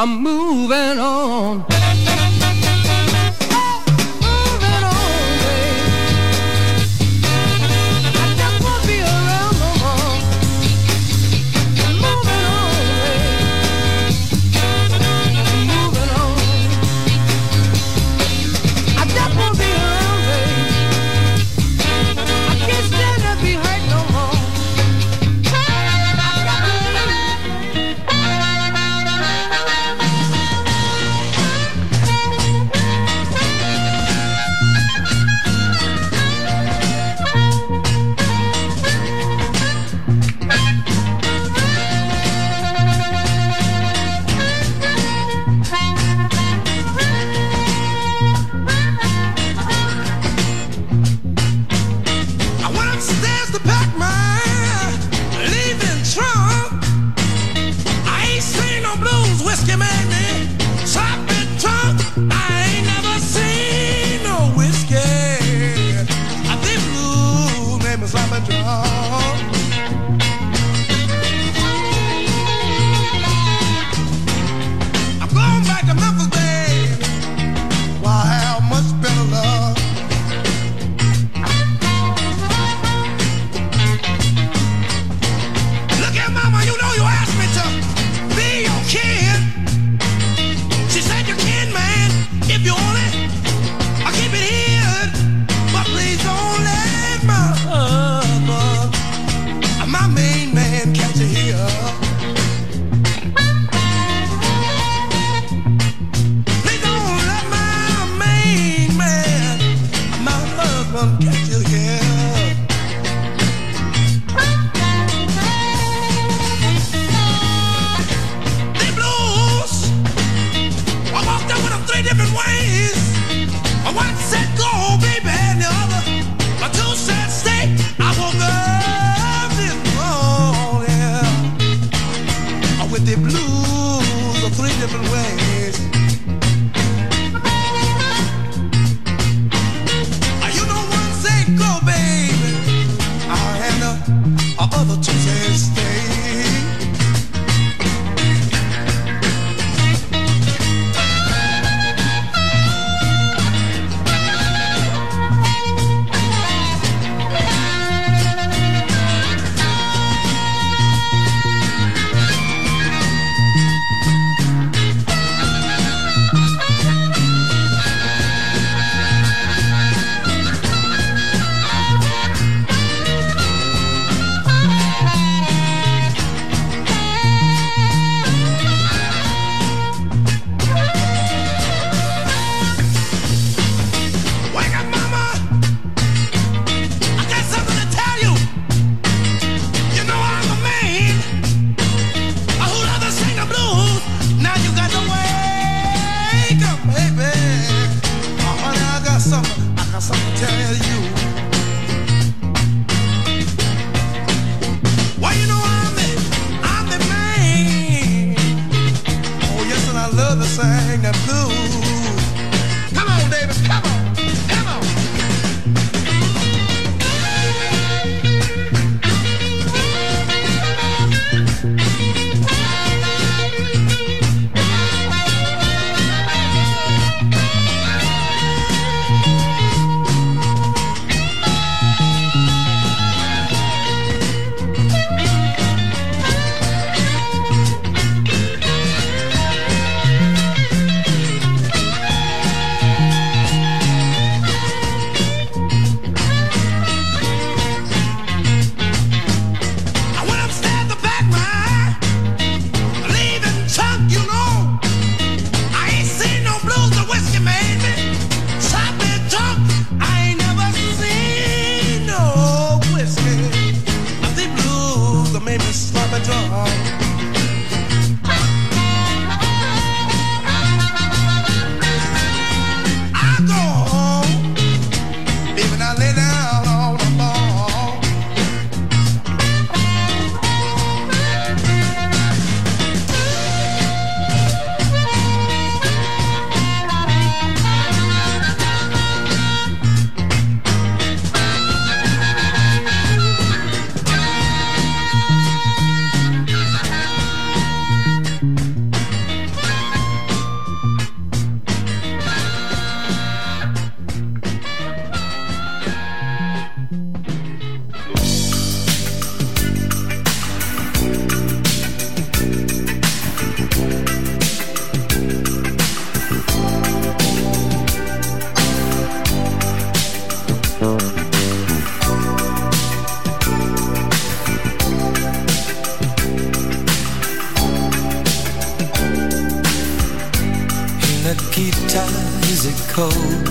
I'm moving on. Soldiers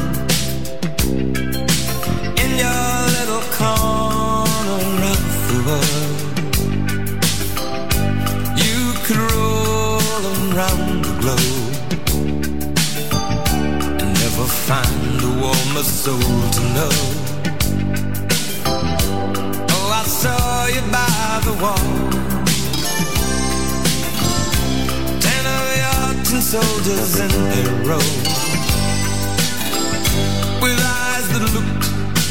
in your little corner of the world, you could roll around the globe and never find a row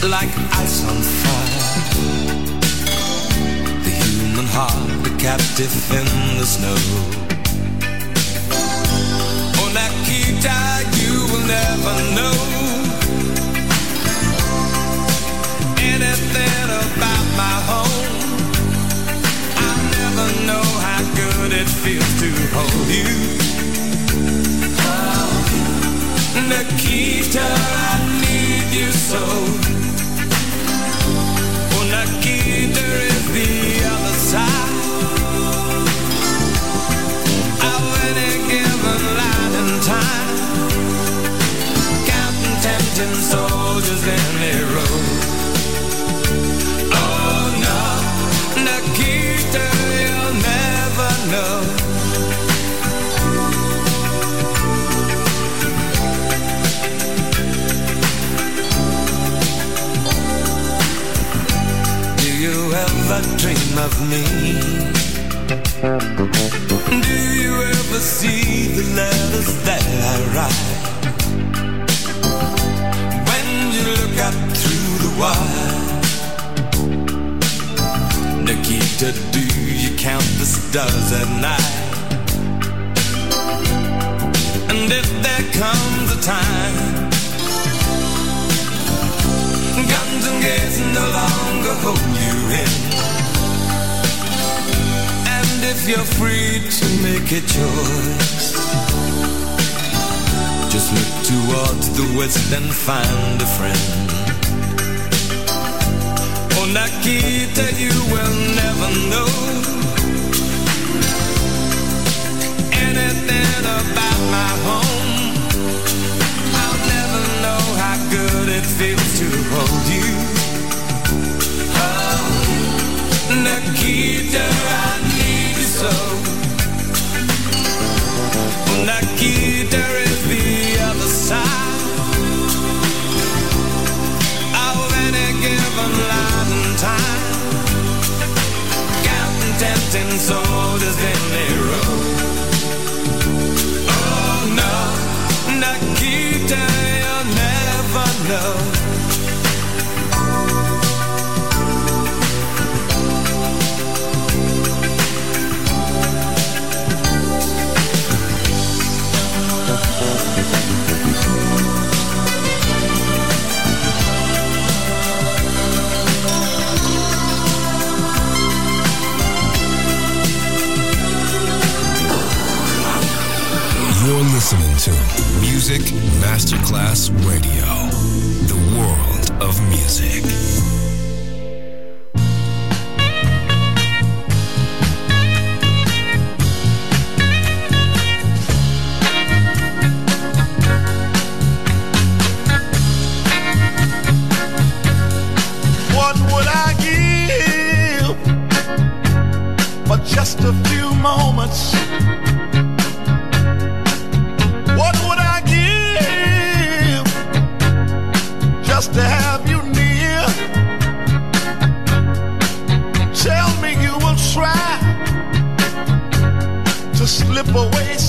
like ice on fire The human heart, a captive in the snow Oh, Nikita, you will never know Anything about my home I'll never know how good it feels to hold you. Nikita, I need you so. Counting soldiers in a row. Oh no, Nikita, you'll never know. Do you ever dream of me? Do you ever see the letters that I write? Wire Nikita, do you count the stars at night? And if there comes a time Guns and gates no longer hold you in. And if you're free to make a choice Just look towards the west and find a friend Nikita, you will never know anything about my home. I'll never know how good it feels to hold you. Oh, Nikita, I need you so. Nikita and soldiers in their rows. Music Masterclass Radio. The world of music. What would I give for just a few moments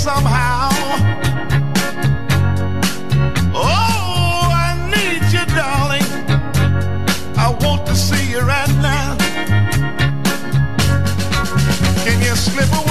somehow. Oh, I need you, darling. I want to see you right now. Can you slip away?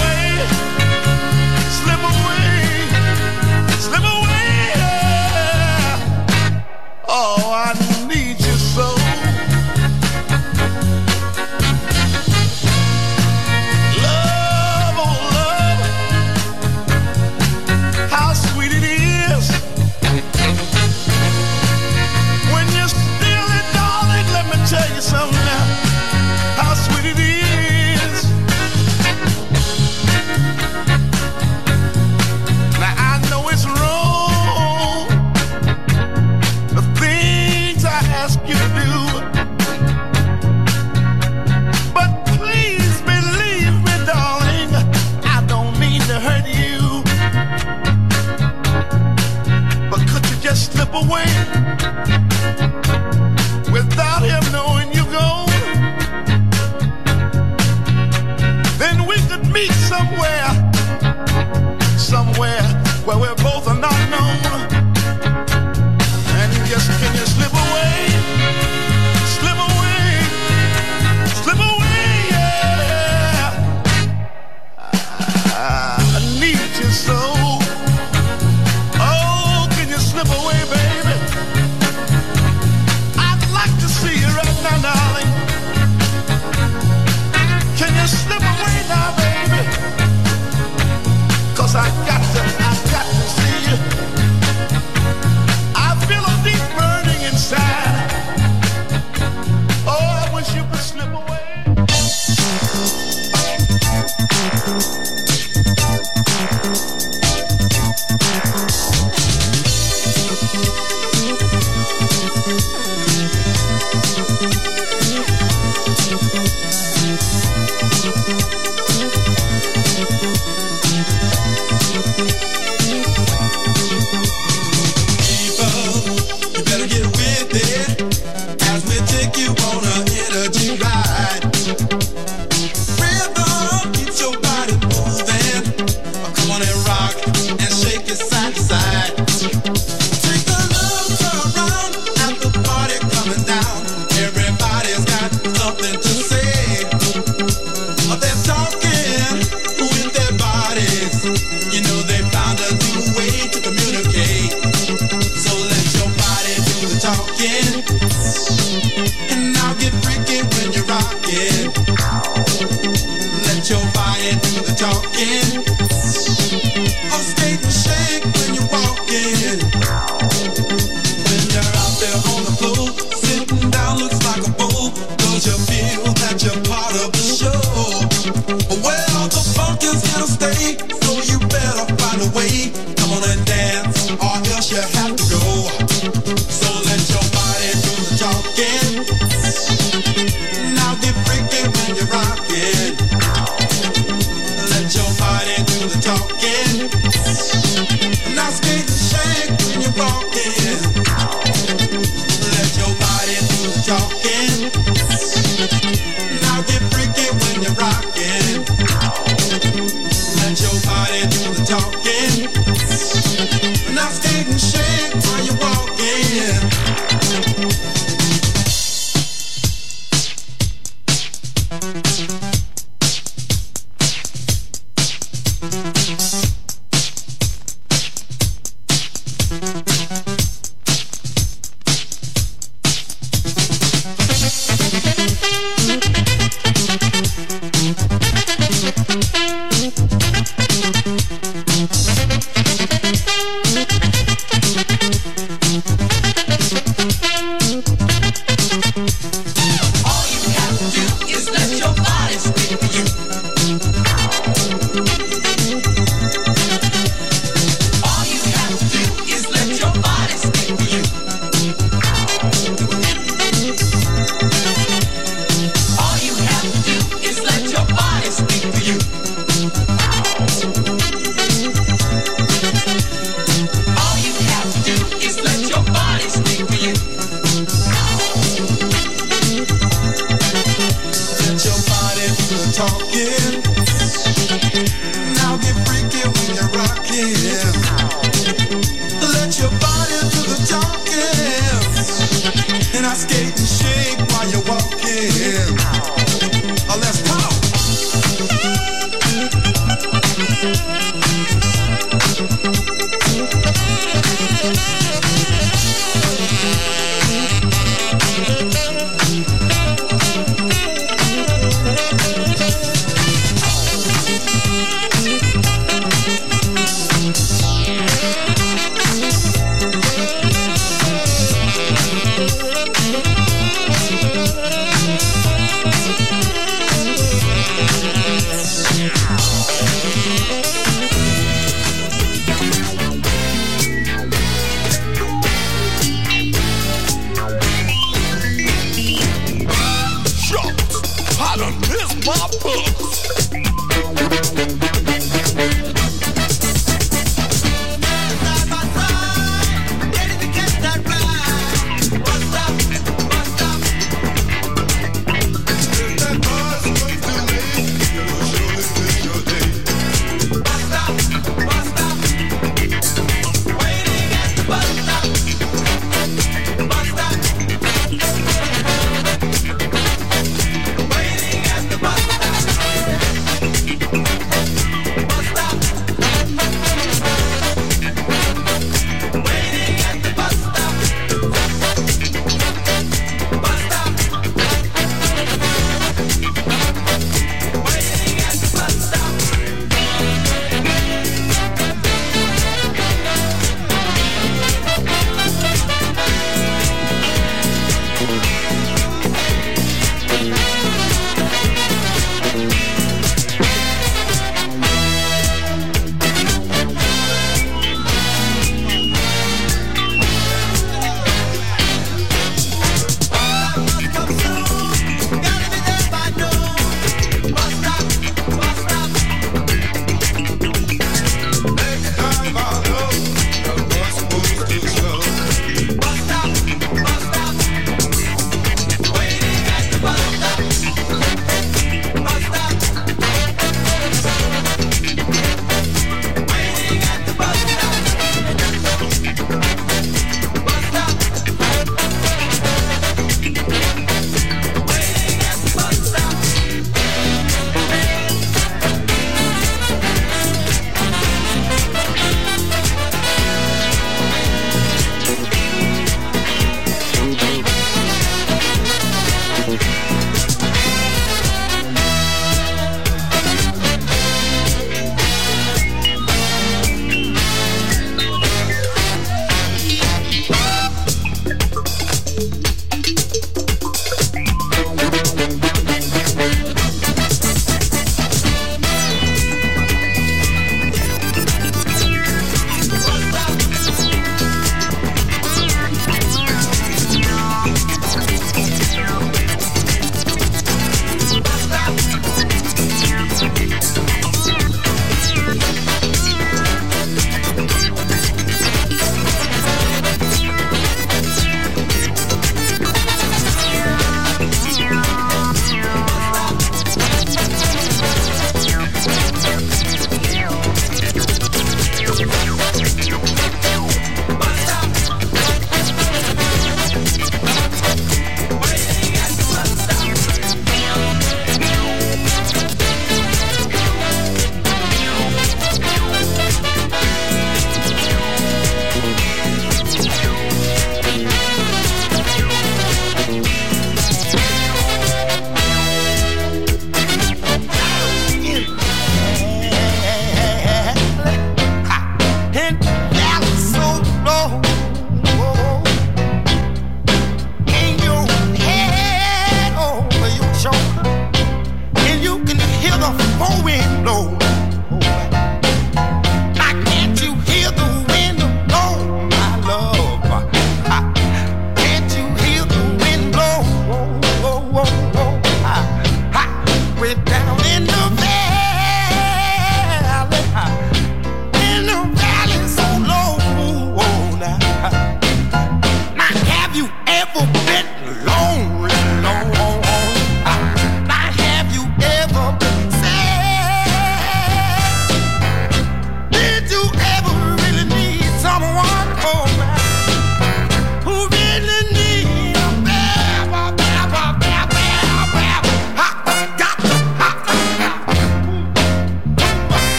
como que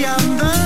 just beyond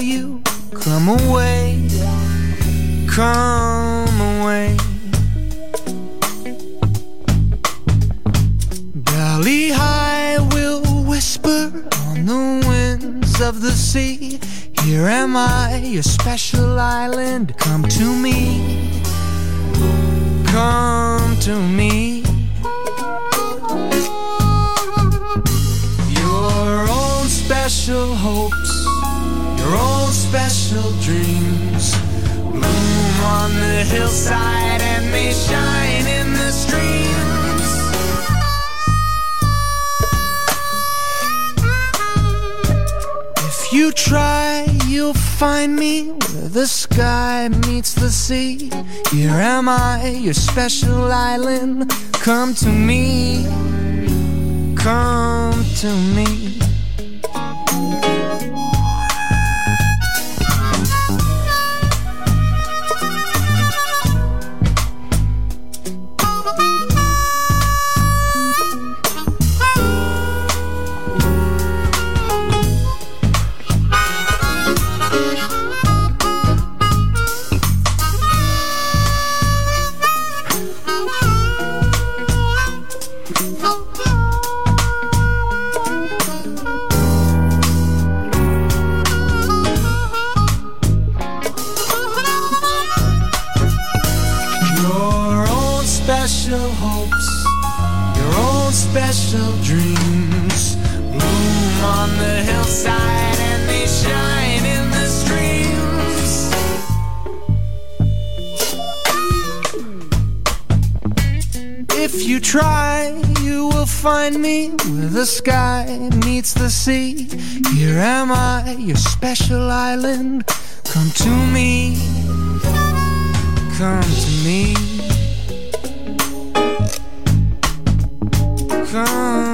you. Come away, your special island. Come to me, come to me. Special hopes, your own special dreams bloom on the hillside and they shine in the streams. If you try, you will find me where the sky meets the sea. Here am I, your special island. Come to me, come to me. Come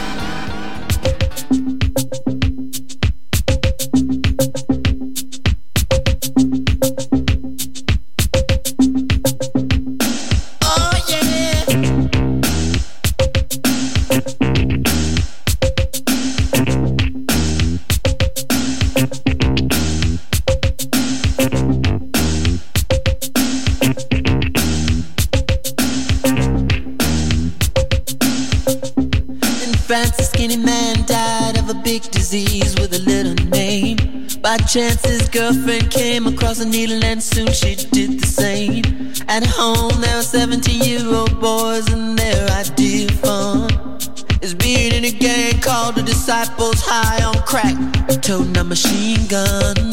a needle and soon she did the same. At home there were 17 year old boys and their idea of fun is being in a gang called the Disciples High on crack, toting a machine gun.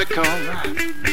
to come.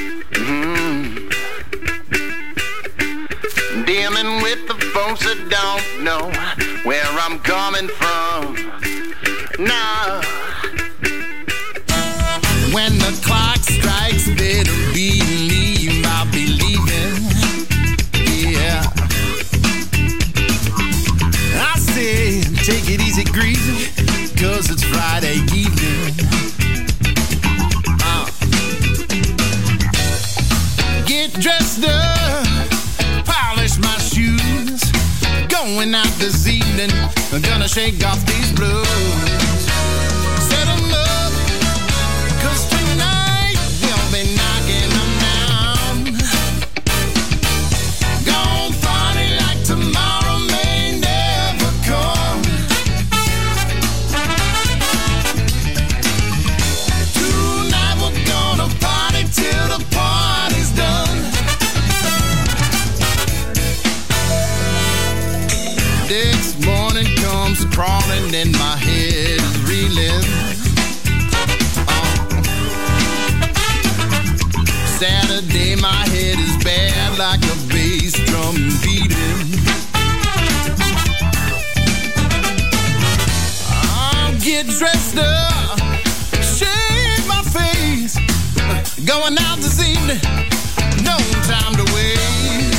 get dressed up, shave my face. Going out this evening, no time to waste.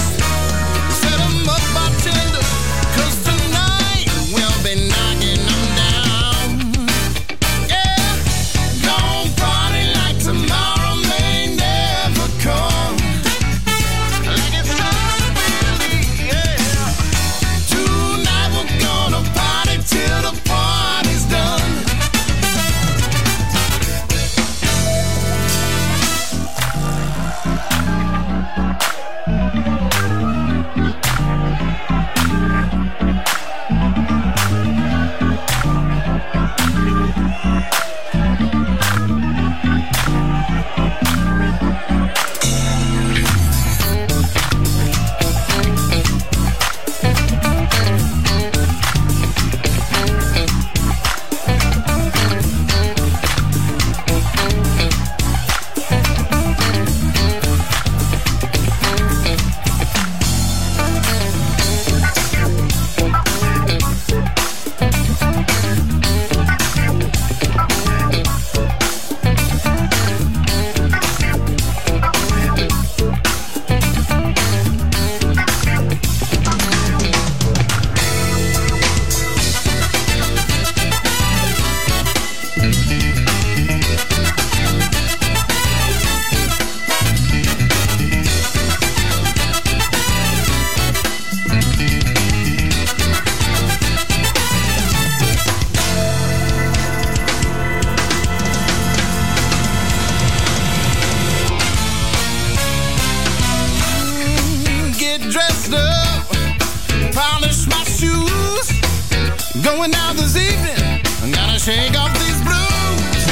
Going out this evening, I'm gonna shake off these blues.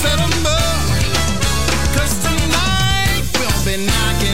Set up, cause tonight we'll be knocking.